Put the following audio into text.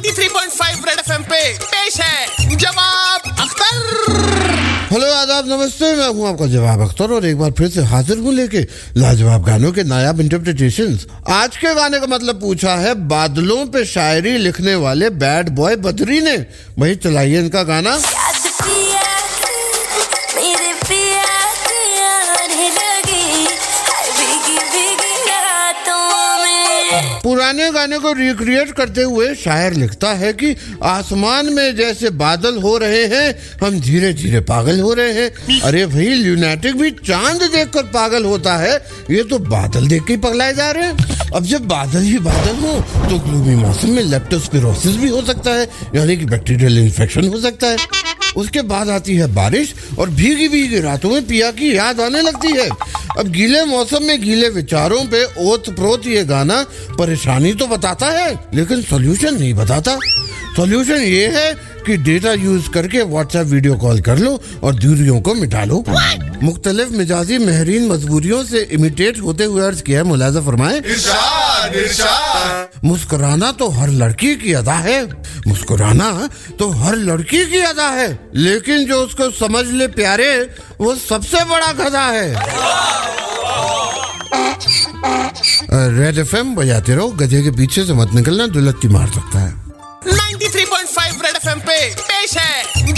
93.5 red FM पे। पेश है जवाब अख्तर। हेलो, आदाब, नमस्ते, मैं हूँ आपका जवाब अख्तर और एक बार फिर से हाजिर हूँ लेके लाजवाब गानों के नायाब इंटरप्रिटेशन आज के गाने का मतलब पूछा है, बादलों पे शायरी लिखने वाले बैड बॉय बदरी ने। वही चलाइए इनका गाना। पुराने गाने को रिक्रिएट करते हुए शायर लिखता है कि आसमान में जैसे बादल हो रहे हैं, हम धीरे धीरे पागल हो रहे हैं। अरे भाई ल्यूनेटिक भी चाँद देखकर पागल होता है, ये तो बादल देख के पगलाए जा रहे हैं। अब जब बादल ही बादल हो तो ग्लूमी मौसम में लेप्टोस्पिरोसिस भी हो सकता है, यानी कि बैक्टीरियल इन्फेक्शन हो सकता है। उसके बाद आती है बारिश, और भीगी भीगी रातों में पिया की याद आने लगती है। अब गीले मौसम में गीले विचारों पे ओत प्रोत ये गाना परेशानी तो बताता है लेकिन सोल्यूशन नहीं बताता। सोल्यूशन ये है कि डेटा यूज़ करके व्हाट्सएप वीडियो कॉल कर लो और दूरियों को मिटा लो। मुख्तलिफ़ मिजाजी महरीन मजबूरियों से इमिटेट होते हुए अर्ज़ किया है मुलाजा फरमाए इरशाद मुस्कुराना तो हर लड़की की अदा है। मुस्कुराना तो हर लड़की की अदा है। लेकिन जो उसको समझ ले प्यारे वो सबसे बड़ा गधा है। रेड एफ़ एम बजाते रहो। गधे के पीछे से मत निकलना दुलत्ती मार सकता है। 93.5 रेड एफएम पे पेश है।